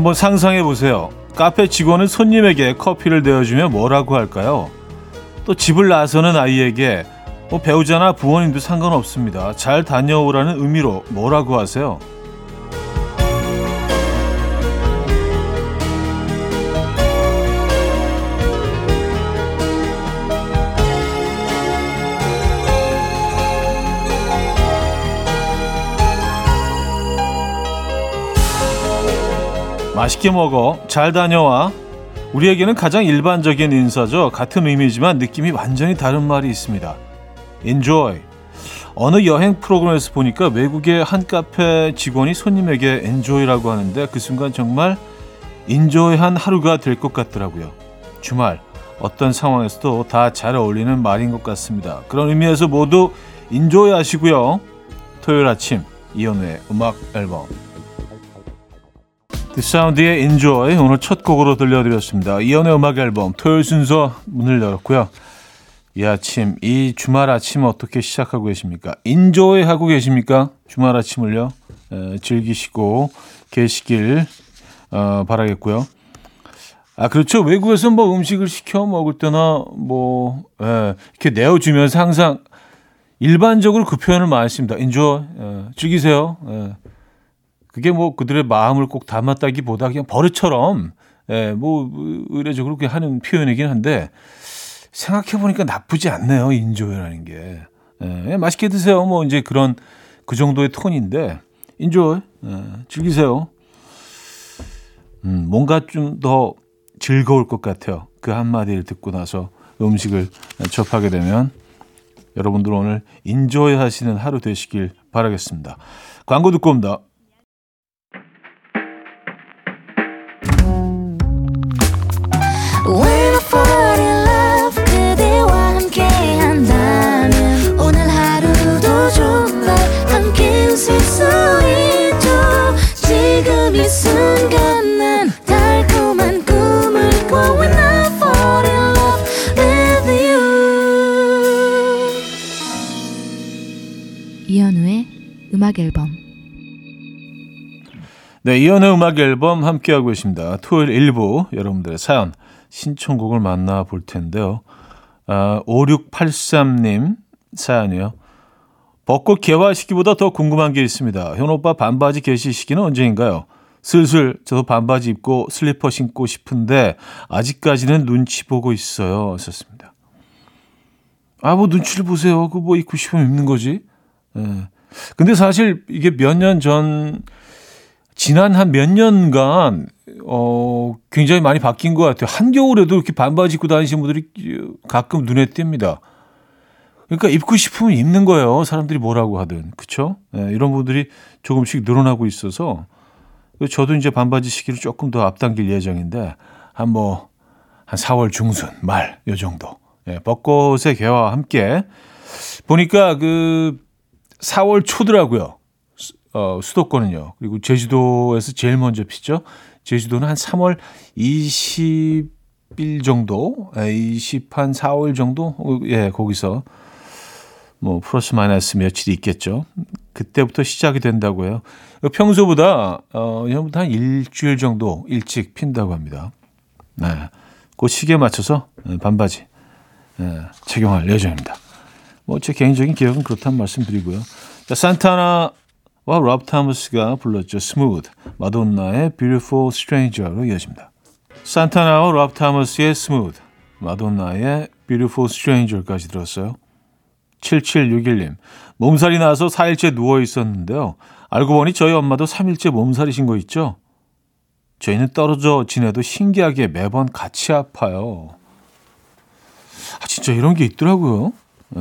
한번 상상해 보세요. 카페 직원은 손님에게 커피를 내어주며 뭐라고 할까요? 또 집을 나서는 아이에게 뭐 배우자나 부모님도 상관없습니다. 잘 다녀오라는 의미로 뭐라고 하세요? 맛있게 먹어. 잘 다녀와. 우리에게는 가장 일반적인 인사죠. 같은 의미지만 느낌이 완전히 다른 말이 있습니다. enjoy. 어느 여행 프로그램에서 보니까 외국의 한 카페 직원이 손님에게 enjoy라고 하는데 그 순간 정말 인조이한 하루가 될 것 같더라고요. 주말 어떤 상황에서도 다 잘 어울리는 말인 것 같습니다. 그런 의미에서 모두 인조이 하시고요. 토요일 아침 이현우의 음악 앨범 D'Sound의 Enjoy 오늘 첫 곡으로 들려드렸습니다. 이현우의 음악 앨범 토요일 순서 문을 열었고요. 이 아침, 이 주말 아침 어떻게 시작하고 계십니까? enjoy 하고 계십니까? 주말 아침을요. 에, 즐기시고 계시길 어, 바라겠고요. 아 그렇죠. 외국에서 뭐 음식을 시켜 먹을 때나 뭐 에, 이렇게 내어주면서 항상 일반적으로 그 표현을 많이 씁니다. enjoy 즐기세요. 에. 그게 뭐 그들의 마음을 꼭 담았다기보다 그냥 버릇처럼 예, 뭐 의례적으로 그렇게 하는 표현이긴 한데 생각해 보니까 나쁘지 않네요. enjoy라는 게. 예, 맛있게 드세요. 뭐 이제 그런 그 정도의 톤인데 enjoy 예, 즐기세요. 음, 뭔가 좀 더 즐거울 것 같아요. 그 한마디를 듣고 나서 음식을 접하게 되면 여러분들 오늘 인조이 하시는 하루 되시길 바라겠습니다. 광고 듣고 옵니다. 음악 앨범 네, 이연의 음악 앨범 함께하고 계십니다. 토요일 일부 여러분들의 사연, 신청곡을 만나볼 텐데요. 아, 5683님 사연이요. 벚꽃 개화 시기보다 더 궁금한 게 있습니다. 현 오빠 반바지 개시 시기는 언제인가요? 슬슬 저도 반바지 입고 슬리퍼 신고 싶은데 아직까지는 눈치 보고 있어요. 썼습니다. 아, 뭐 눈치를 보세요. 그 뭐 입고 싶으면 입는 거지. 예. 근데 사실 이게 몇 년 전, 지난 한 몇 년간, 어, 굉장히 많이 바뀐 것 같아요. 한겨울에도 이렇게 반바지 입고 다니시는 분들이 가끔 눈에 띕니다. 그러니까 입고 싶으면 입는 거예요. 사람들이 뭐라고 하든. 그쵸? 네, 이런 분들이 조금씩 늘어나고 있어서 저도 이제 반바지 시기를 조금 더 앞당길 예정인데 한 뭐, 한 4월 중순, 말, 요 정도. 예, 벚꽃의 개와 함께 보니까 그 4월 초더라고요. 어, 수도권은요. 그리고 제주도에서 제일 먼저 피죠. 제주도는 한 3월 20일 정도, 20한 4월 정도, 예, 거기서 뭐 플러스 마이너스 며칠이 있겠죠. 그때부터 시작이 된다고요. 평소보다 어, 예전부터 한 일주일 정도 일찍 핀다고 합니다. 네, 그 시기에 맞춰서 반바지 네, 착용할 예정입니다. 뭐 제 개인적인 기억은 그렇다는 말씀드리고요. 자, 산타나와 롭 토머스가 불렀죠. Smooth, 마돈나의 Beautiful Stranger로 이어집니다. 산타나와 롭 토머스의 Smooth, 마돈나의 Beautiful Stranger까지 들었어요. 7761님, 몸살이 나서 4일째 누워 있었는데요. 알고 보니 저희 엄마도 3일째 몸살이신 거 있죠? 저희는 떨어져 지내도 신기하게 매번 같이 아파요. 아, 진짜 이런 게 있더라고요. 예.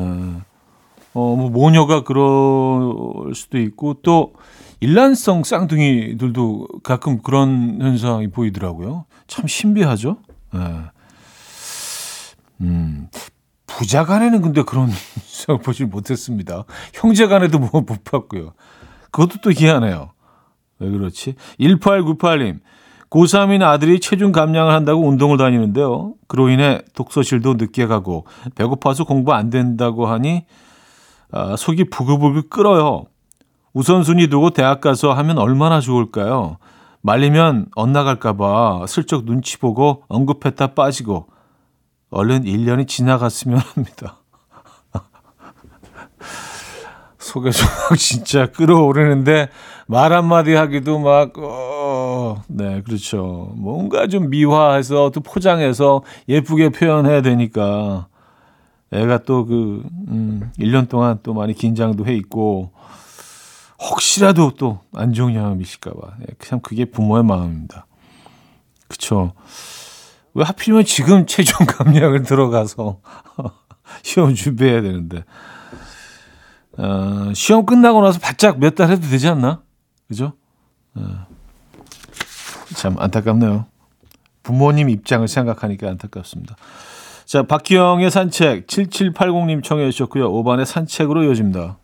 어, 뭐 모녀가 그럴 수도 있고 또 일란성 쌍둥이들도 가끔 그런 현상이 보이더라고요. 참 신비하죠. 예. 음, 부자 간에는 근데 그런 현상을 보지 못했습니다. 형제 간에도 뭐 못 봤고요. 그것도 또 희한해요. 왜 그렇지? 1898님. 고3인 아들이 체중 감량을 한다고 운동을 다니는데요. 그로 인해 독서실도 늦게 가고 배고파서 공부 안 된다고 하니 아, 속이 부글부글 끓어요. 우선순위 두고 대학 가서 하면 얼마나 좋을까요? 말리면 엇나갈까봐 슬쩍 눈치 보고 언급했다 빠지고 얼른 1년이 지나갔으면 합니다. 속에 막 진짜 끌어오르는데 말 한마디 하기도 막, 어, 네, 그렇죠. 뭔가 좀 미화해서 또 포장해서 예쁘게 표현해야 되니까 애가 또 그, 음, 1년 동안 또 많이 긴장도 해 있고 혹시라도 또안 좋은 영향을 미칠까봐. 네, 참 그게 부모의 마음입니다. 그쵸. 왜 하필이면 지금 체중 감량을 들어가서 시험 준비해야 되는데. 어, 시험 끝나고 나서 바짝 몇 달 해도 되지 않나? 그죠? 어, 참 안타깝네요. 부모님 입장을 생각하니까 안타깝습니다. 자, 박기영의 산책 7780님 청해 주셨고요. 5반의 산책으로 이어집니다.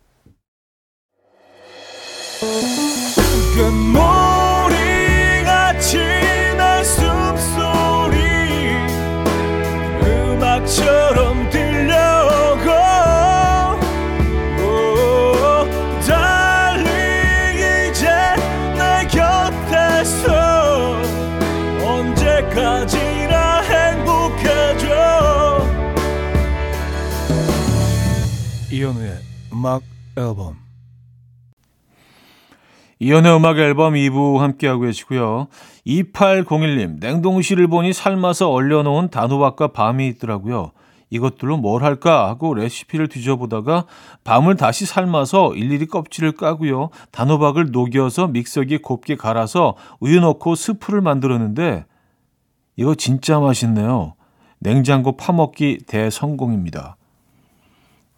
이현우의 음악 앨범 이연의 음악 앨범 2부 함께하고 계시고요. 2801님, 냉동실을 보니 삶아서 얼려놓은 단호박과 밤이 있더라고요. 이것들로 뭘 할까 하고 레시피를 뒤져보다가 밤을 다시 삶아서 일일이 껍질을 까고요. 단호박을 녹여서 믹서기에 곱게 갈아서 우유 넣고 스프를 만들었는데 이거 진짜 맛있네요. 냉장고 파먹기 대성공입니다.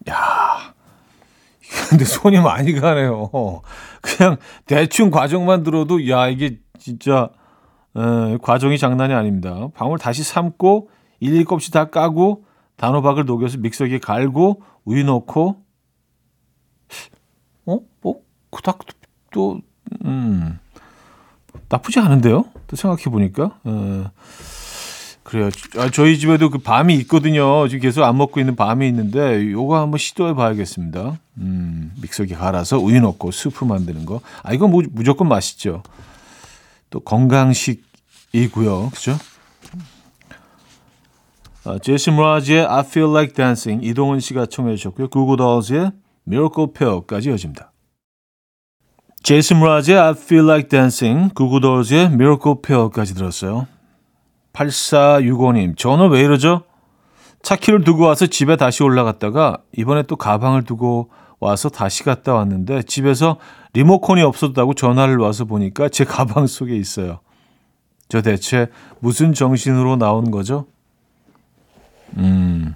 야 근데 손이 많이 가네요. 그냥 대충 과정만 들어도 야 이게 진짜 에, 과정이 장난이 아닙니다. 방울 다시 삶고 일일 껍질 다 까고 단호박을 녹여서 믹서기에 갈고 우유 넣고 어? 뭐 그닥 또 음. 나쁘지 않은데요? 또 생각해 보니까. 에. 그래요. 아, 저희 집에도 그 밤이 있거든요. 지금 계속 안 먹고 있는 밤이 있는데 요거 한번 시도해 봐야겠습니다. 음, 믹서기 갈아서 우유 넣고 스프 만드는 거. 아, 이거 무, 무조건 맛있죠. 또 건강식이고요. 그죠? 아, 제시 무라지의 I Feel Like Dancing 이동훈 씨가 청해 주셨고요. 구구dols의 Miracle Pair까지 이어집니다. 제이슨 무라지의 I Feel Like Dancing, 구구돌즈의 Miracle Pair까지 들었어요. 8465님, 저는 왜 이러죠? 차키를 두고 와서 집에 다시 올라갔다가 이번에 또 가방을 두고 와서 다시 갔다 왔는데 집에서 리모컨이 없었다고 전화를 와서 보니까 제 가방 속에 있어요. 저 대체 무슨 정신으로 나온 거죠? 음,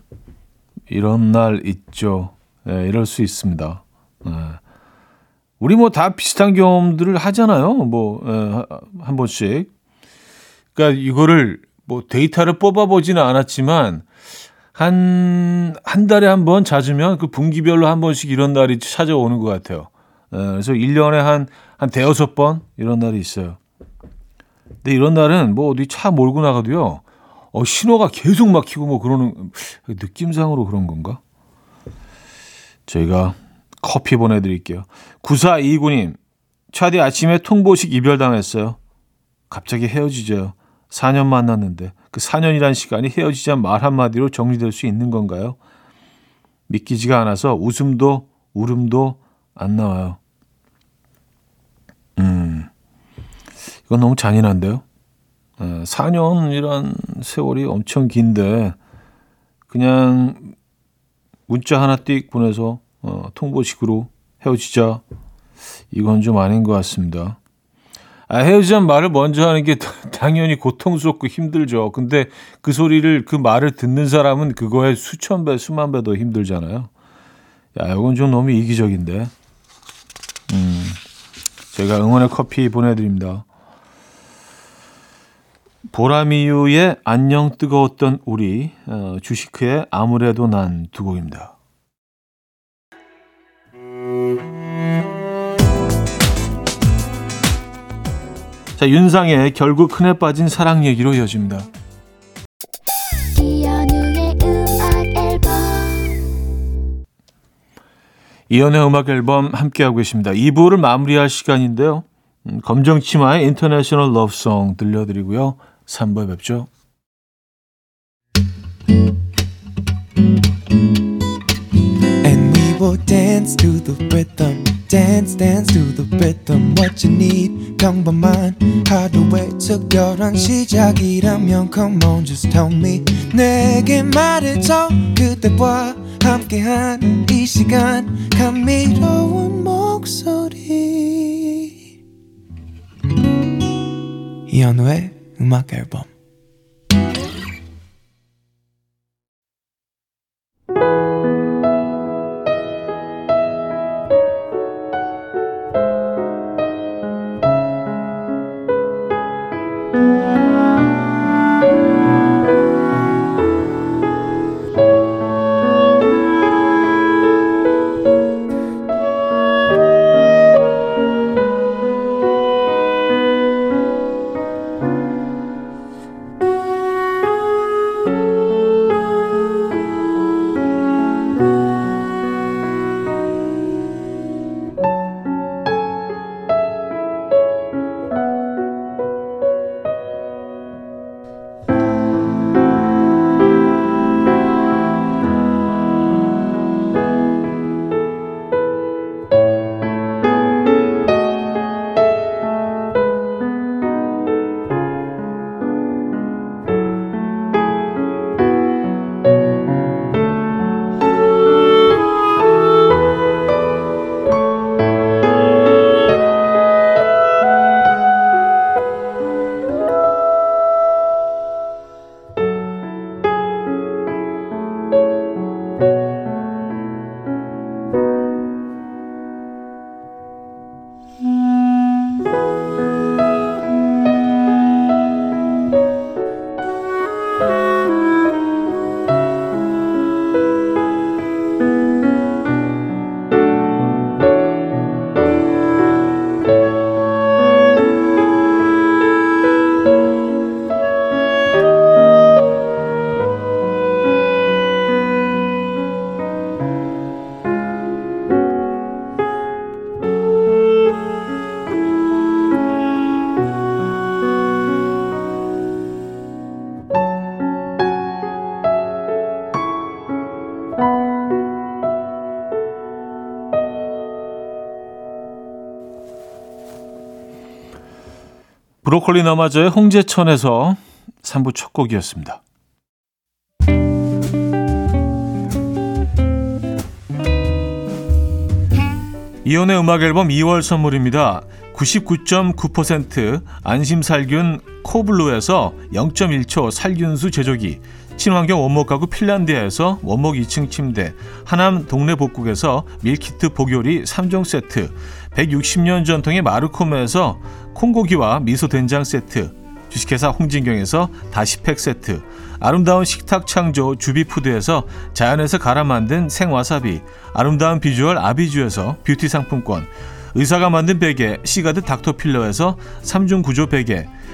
이런 날 있죠. 네, 이럴 수 있습니다. 네. 우리 뭐 다 비슷한 경험들을 하잖아요. 뭐, 네, 한 번씩. 그러니까 이거를 뭐 데이터를 뽑아보지는 않았지만 한, 한 달에 한 번 잦으면 그 분기별로 한 번씩 이런 날이 찾아오는 것 같아요. 에, 그래서 1년에 한, 한 대여섯 번 이런 날이 있어요. 근데 이런 날은 뭐 어디 차 몰고 나가도요, 어, 신호가 계속 막히고 뭐 그러는, 느낌상으로 그런 건가? 저희가 커피 보내드릴게요. 9429님, 차디 아침에 통보식 이별당했어요. 갑자기 헤어지죠. 4년 만났는데 그 4년이란 시간이 헤어지자 말 한마디로 정리될 수 있는 건가요? 믿기지가 않아서 웃음도 울음도 안 나와요. 음, 이건 너무 잔인한데요? 4년이란 예, 세월이 엄청 긴데 그냥 문자 하나 띡 보내서 어, 통보식으로 헤어지자 이건 좀 아닌 것 같습니다. 아, 헤어지자는 말을 먼저 하는 게 당연히 고통스럽고 힘들죠. 근데 그 소리를 그 말을 듣는 사람은 그거에 수천 배, 수만 배 더 힘들잖아요. 야, 이건 좀 너무 이기적인데. 음, 제가 응원의 커피 보내드립니다. 보라미유의 안녕 뜨거웠던 우리, 어, 주식크의 아무래도 난 두 곡입니다. 자, 윤상의 결국 큰애 빠진 사랑 얘기로 이어집니다. 이연의 음악 앨범 함께하고 계십니다. 2부를 마무리할 시간인데요. 음, 검정치마의 인터내셔널 러브송 들려드리고요. 3부에 뵙죠. And we will dance to the rhythm dance dance to the rhythm what you need 평범한 하루의 특별한 시작이라면 come on just tell me 내게 말해줘 그대와 함께한 이 시간 감미로운 목소리 이현우의 음악 앨범 브로콜리 너마저의 홍제천에서 3부 첫 곡이었습니다. 이현우의 음악 앨범 2월 선물입니다. 99.9% 안심살균 코블루에서 0.1초 살균수 제조기 친환경 원목 가구 핀란드에서 원목 2층 침대 하남 동네 복국에서 밀키트 복요리 3종 세트 160년 전통의 마루코메에서 콩고기와 미소 된장 세트 주식회사 홍진경에서 다시팩 세트 아름다운 식탁 창조 주비푸드에서 자연에서 갈아 만든 생와사비 아름다운 비주얼 아비주에서 뷰티 상품권 의사가 만든 베개 시가드 닥터필러에서 3중 구조 베개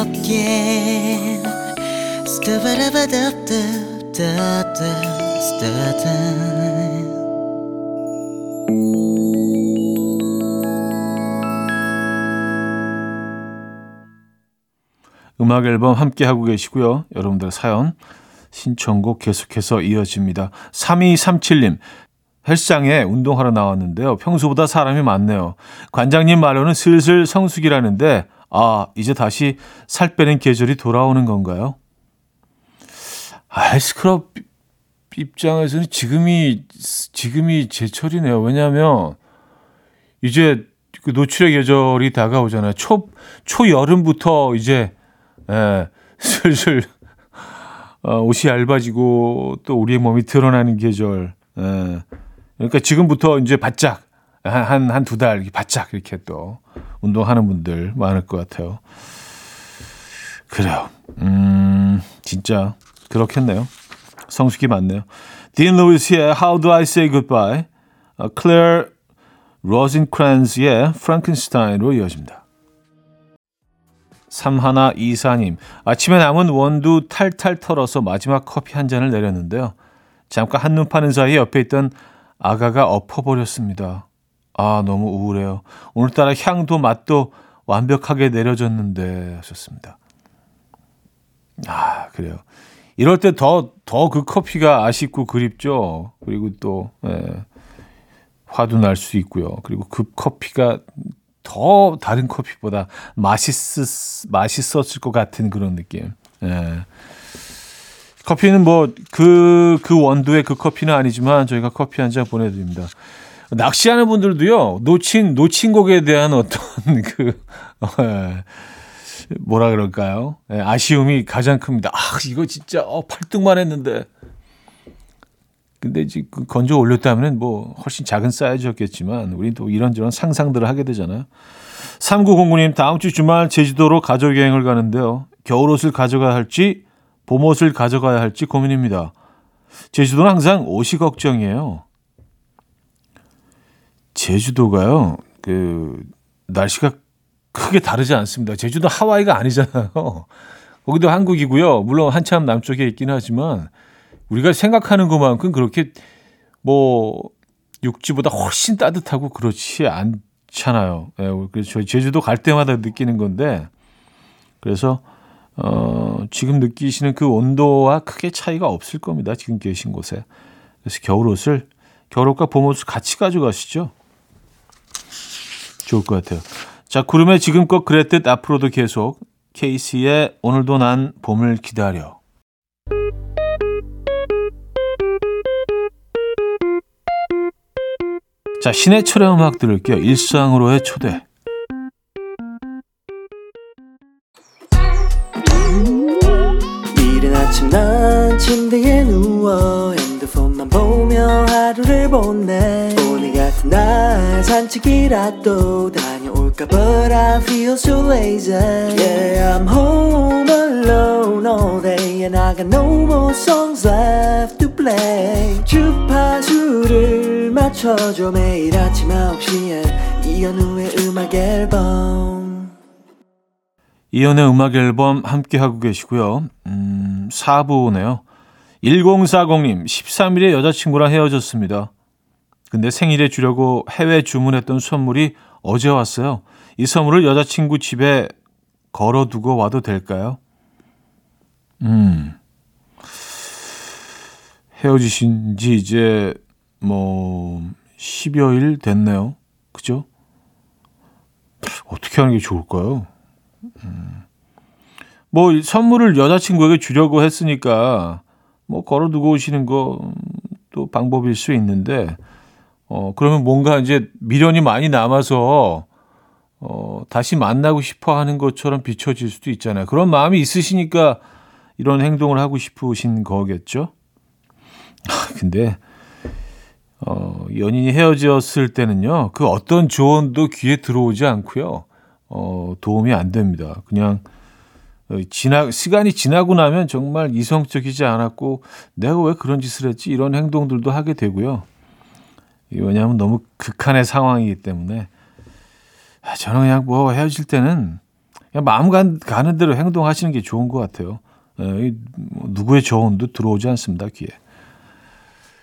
즐겁게 음악 앨범 함께 하고 계시고요. 여러분들 사연 신청곡 계속해서 이어집니다. 3237님 헬스장에 운동하러 나왔는데요. 평소보다 사람이 많네요. 관장님 말로는 슬슬 성수기라는데 아 이제 다시 살 빼는 계절이 돌아오는 건가요? 아, 헬스클럽 입장에서는 지금이 지금이 제철이네요. 왜냐하면 이제 그 노출의 계절이 다가오잖아요. 초 초여름부터 이제 예, 슬슬 어, 옷이 얇아지고 또 우리의 몸이 드러나는 계절. 예. 그러니까 지금부터 이제 바짝 한 한 두 달 바짝 이렇게 또 운동하는 분들 많을 것 같아요. 그래요. 음, 진짜 그렇겠네요. 성수기 많네요. 딘 루이스의 How Do I Say Goodbye, 클레어 로진크란즈의 프랑켄스타인으로 이어집니다. 삼하나 이사님, 아침에 남은 원두 탈탈 털어서 마지막 커피 한 잔을 내렸는데요. 잠깐 한눈 파는 사이 옆에 있던 아가가 엎어버렸습니다. 아, 너무 우울해요. 오늘따라 향도 맛도 완벽하게 내려졌는데 하셨습니다. 아, 그래요. 이럴 때 더, 더 그 커피가 아쉽고 그립죠. 그리고 또, 예, 화도 날 수 있고요. 그리고 그 커피가 더 다른 커피보다 맛있, 맛있었을 것 같은 그런 느낌. 예. 커피는 뭐, 그, 그 원두의 그 커피는 아니지만 저희가 커피 한 잔 보내드립니다. 낚시하는 분들도요, 놓친, 놓친 곡에 대한 어떤 그, 예. 뭐라 그럴까요? 예, 아쉬움이 가장 큽니다. 아, 이거 진짜 어, 8등만 했는데. 근데 이제 그 건져 올렸다면 뭐 훨씬 작은 사이즈였겠지만 우린 또 이런저런 상상들을 하게 되잖아요. 3909님 다음 주 주말 제주도로 가족 여행을 가는데요. 겨울 옷을 가져가야 할지 봄 옷을 가져가야 할지 고민입니다. 제주도는 항상 옷이 걱정이에요. 제주도가요. 그 날씨가 크게 다르지 않습니다. 제주도 하와이가 아니잖아요. 거기도 한국이고요. 물론 한참 남쪽에 있긴 하지만 우리가 생각하는 것만큼 그렇게 뭐 육지보다 훨씬 따뜻하고 그렇지 않잖아요. 예, 그래서 저희 제주도 갈 때마다 느끼는 건데 그래서 어, 지금 느끼시는 그 온도와 크게 차이가 없을 겁니다. 지금 계신 곳에. 그래서 겨울옷을 겨울옷과 봄옷을 같이 가져가시죠. 좋을 것 같아요. 자, 구름에 지금껏 그랬듯 앞으로도 계속 케이스의 오늘도 난 봄을 기다려. 자, 신해철의 음악 들을게요. 일상으로의 초대. 산책이라도 다 볼까 But I feel so lazy. Yeah I'm home alone all day And I got no more songs left to play. 주파수를 맞춰줘 매일 아침 9시에 이현우의 음악 앨범. 이현우의 음악 앨범 함께하고 계시고요. 음, 4부네요. 1040님 13일에 여자친구랑 헤어졌습니다 근데 생일에 주려고 해외 주문했던 선물이 어제 왔어요. 이 선물을 여자친구 집에 걸어두고 와도 될까요? 음. 헤어지신 지 이제 뭐 10여일 됐네요. 그죠? 어떻게 하는 게 좋을까요? 음. 뭐 선물을 여자친구에게 주려고 했으니까 뭐 걸어두고 오시는 거 또 방법일 수 있는데 어, 그러면 뭔가 이제 미련이 많이 남아서 어, 다시 만나고 싶어 하는 것처럼 비춰질 수도 있잖아요. 그런 마음이 있으시니까 이런 행동을 하고 싶으신 거겠죠? 아, 근데, 어, 연인이 헤어졌을 때는요, 그 어떤 조언도 귀에 들어오지 않고요, 어, 도움이 안 됩니다. 그냥, 어, 지나, 시간이 지나고 나면 정말 이성적이지 않았고, 내가 왜 그런 짓을 했지? 이런 행동들도 하게 되고요. 왜냐하면 너무 극한의 상황이기 때문에 아, 저는 그냥 뭐 헤어질 때는 그냥 마음 가는 대로 행동하시는 게 좋은 것 같아요. 예, 뭐 누구의 조언도 들어오지 않습니다, 귀에.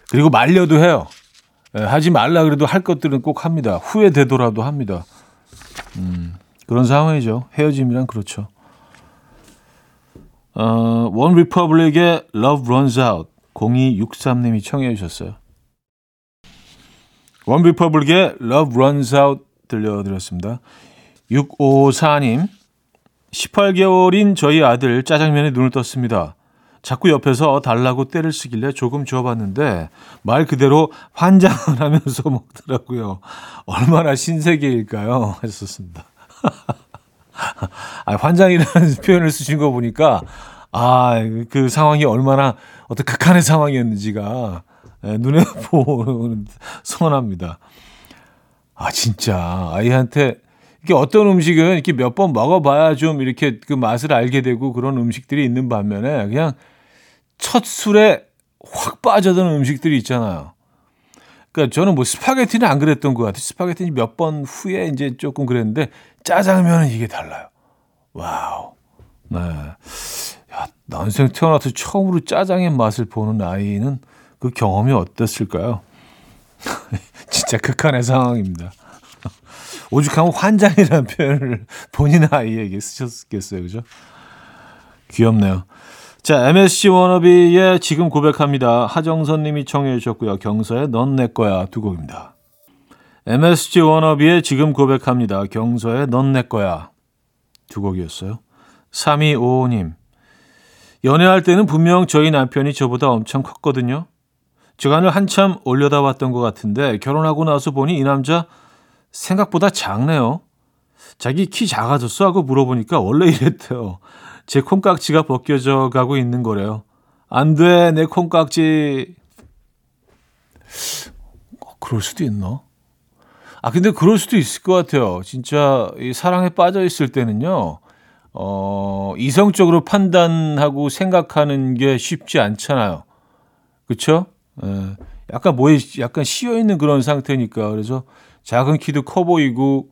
그리고 말려도 해요. 예, 하지 말라 그래도 할 것들은 꼭 합니다. 후회되더라도 합니다. 음, 그런 상황이죠. 헤어짐이란 그렇죠. 어, 원 리퍼블릭의 Love Runs Out 0263님이 청해 주셨어요. 원 리퍼블릭의 Love Runs Out 들려드렸습니다. 654님 18개월인 저희 아들 짜장면에 눈을 떴습니다. 자꾸 옆에서 달라고 때를 쓰길래 조금 줘봤는데 말 그대로 환장을 하면서 먹더라고요. 얼마나 신세계일까요? 하셨습니다. 아, 환장이라는 표현을 쓰신 거 보니까 아, 그 상황이 얼마나 어떤 극한의 상황이었는지가 예, 눈에 보는 선합니다. 아, 진짜 아이한테 이게 어떤 음식은 이렇게 몇 번 먹어봐야 좀 이렇게 그 맛을 알게 되고 그런 음식들이 있는 반면에 그냥 첫 술에 확 빠져드는 음식들이 있잖아요. 그러니까 저는 뭐 스파게티는 안 그랬던 것 같아요. 스파게티는 몇 번 후에 이제 조금 그랬는데 짜장면은 이게 달라요. Wow. 네. 야, 난생 태어나서 처음으로 짜장의 맛을 보는 아이는 그 경험이 어땠을까요? 진짜 극한의 상황입니다. 오죽하면 환장이라는 표현을 본인 아이에게 쓰셨겠어요. 그죠? 귀엽네요. 자, MSC 워너비의 지금 고백합니다. 하정선 님이 청해 주셨고요. 경서의 넌 내 거야 두 곡입니다. MSG 워너비의 지금 고백합니다. 경서의 넌 내 거야 두 곡이었어요. 3255님 연애할 때는 분명 저희 남편이 저보다 엄청 컸거든요. 주간을 한참 올려다 봤던 것 같은데 결혼하고 나서 보니 이 남자 생각보다 작네요. 자기 키 작아졌어 하고 물어보니까 원래 이랬대요. 제 콩깍지가 벗겨져 가고 있는 거래요. 안 돼, 내 콩깍지. 어, 그럴 수도 있나? 아, 근데 그럴 수도 있을 것 같아요. 진짜 이 사랑에 빠져 있을 때는요, 어, 이성적으로 판단하고 생각하는 게 쉽지 않잖아요. 그쵸? 예, 약간 뭐에 약간 씌어 있는 그런 상태니까 그래서 작은 키도 커 보이고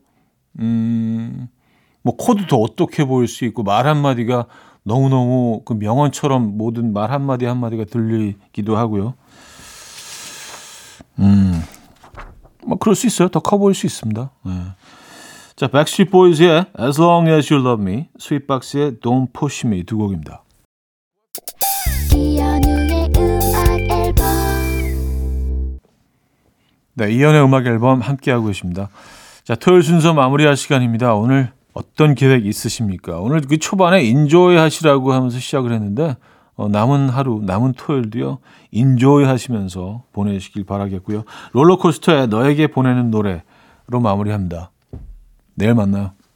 음. 뭐 코도 더 어떻게 보일 수 있고 말 한마디가 너무너무 그 명언처럼 모든 말 한마디 한마디가 들리기도 하고요. 음. 뭐 그럴 수 있어요. 더 커 보일 수 있습니다. 네. 자, 백스트리트 보이즈의 As Long As You Love Me, 스윗박스의 Don't Push Me 두 곡입니다. 네, 이현우의 음악 앨범 함께하고 계십니다. 자, 토요일 순서 마무리할 시간입니다. 오늘 어떤 계획 있으십니까? 오늘 그 초반에 enjoy 하시라고 하면서 시작을 했는데, 어, 남은 하루, 남은 토요일도요, enjoy 하시면서 보내시길 바라겠고요. 롤러코스터에 너에게 보내는 노래로 마무리합니다. 내일 만나요.